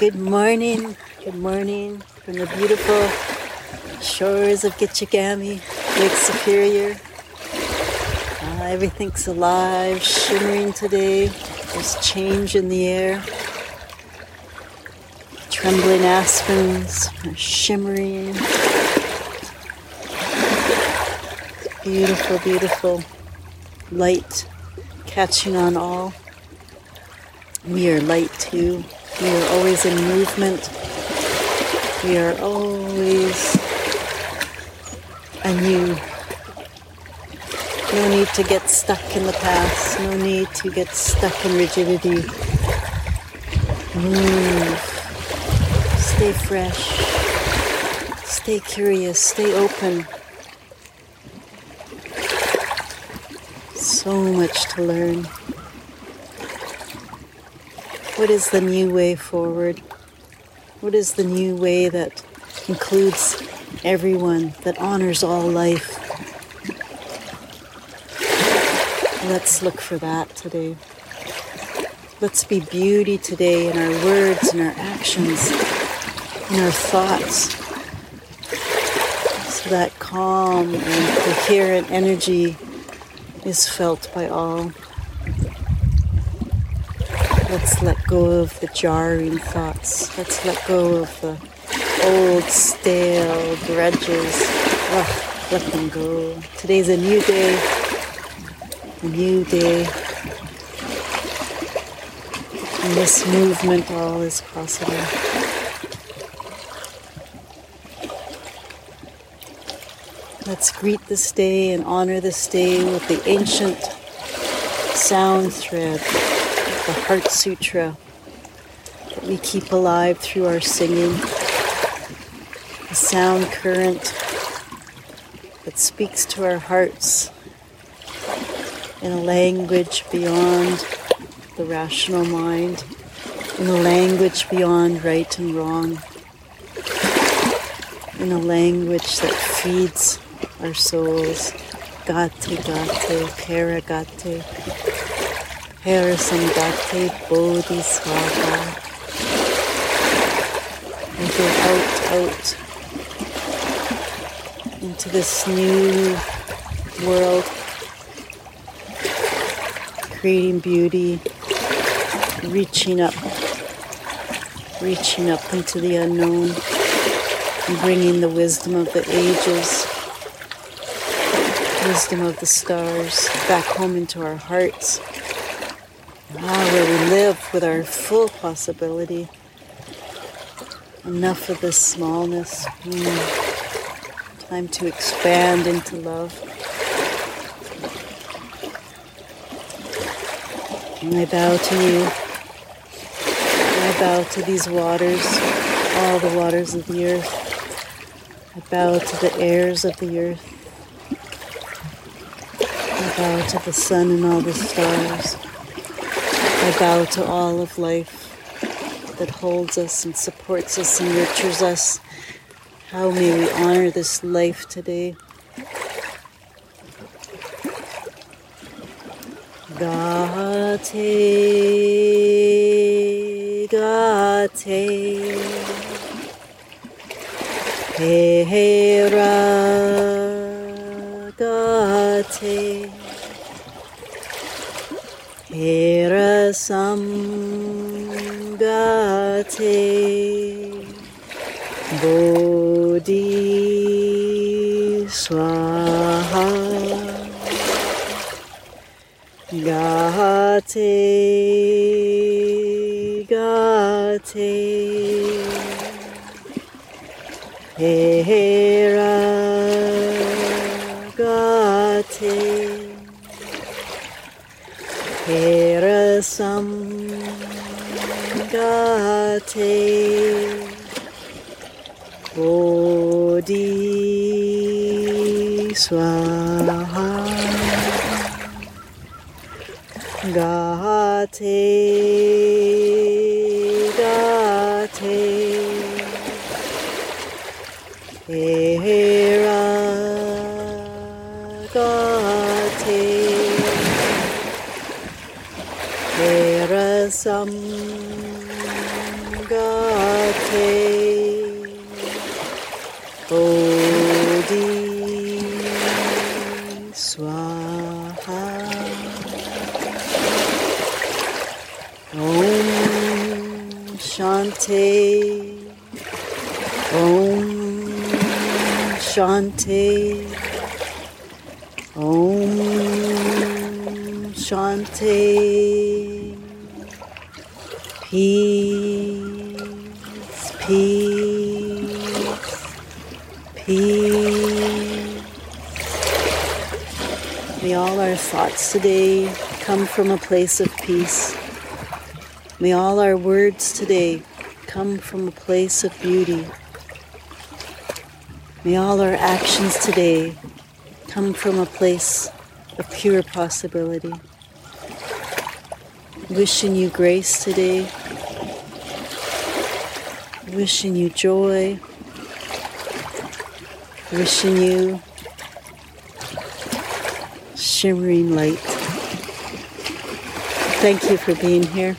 Good morning, good morning from the beautiful shores of Gitchagami, Lake Superior. Uh, everything's alive, shimmering today. There's change in the air. Trembling aspens are shimmering. Beautiful, beautiful light catching on all. We are light too. We are always in movement. We are always anew. No need to get stuck in the past. No need to get stuck in rigidity. Move. Stay fresh. Stay curious. Stay open. So much to learn. What is the new way forward? What is the new way that includes everyone, that honors all life? Let's look for that today. Let's be beauty today in our words, in our actions, in our thoughts. So that calm and coherent energy is felt by all. Let's let go of the jarring thoughts. Let's let go of the old, stale grudges. Ugh, let them go. Today's a new day. A new day. In this movement, all is possible. Let's greet this day and honor this day with the ancient sound thread the Heart Sutra that we keep alive through our singing, a sound current that speaks to our hearts in a language beyond the rational mind, in a language beyond right and wrong, in a language that feeds our souls. Gate, gate, paragate. Harisamdate Bodhisattva. And go out, out into this new world, creating beauty, reaching up, reaching up into the unknown, and bringing the wisdom of the ages, wisdom of the stars. Back home into our hearts. Ah, where we live with our full possibility. Enough of this smallness. Mm. Time to expand into love. And I bow to you. I bow to these waters, all the waters of the earth. I bow to the airs of the earth. I bow to the sun and all the stars. I bow to all of life that holds us and supports us and nurtures us. How may we honor this life today? Gate, gate, hera, gate. Hera Samgate Bodhi Swaha Gate Gate Hera Gate Herasam Gate Bodhi Swaha Gate Gate Hera Gate Hera Samgate Bodhi Swaha. Om Shanti. Om Shanti. Om Shanti. Peace, peace, peace. May all our thoughts today come from a place of peace. May all our words today come from a place of beauty. May all our actions today come from a place of pure possibility. Wishing you grace today. Wishing you joy. Wishing you shimmering light. Thank you for being here.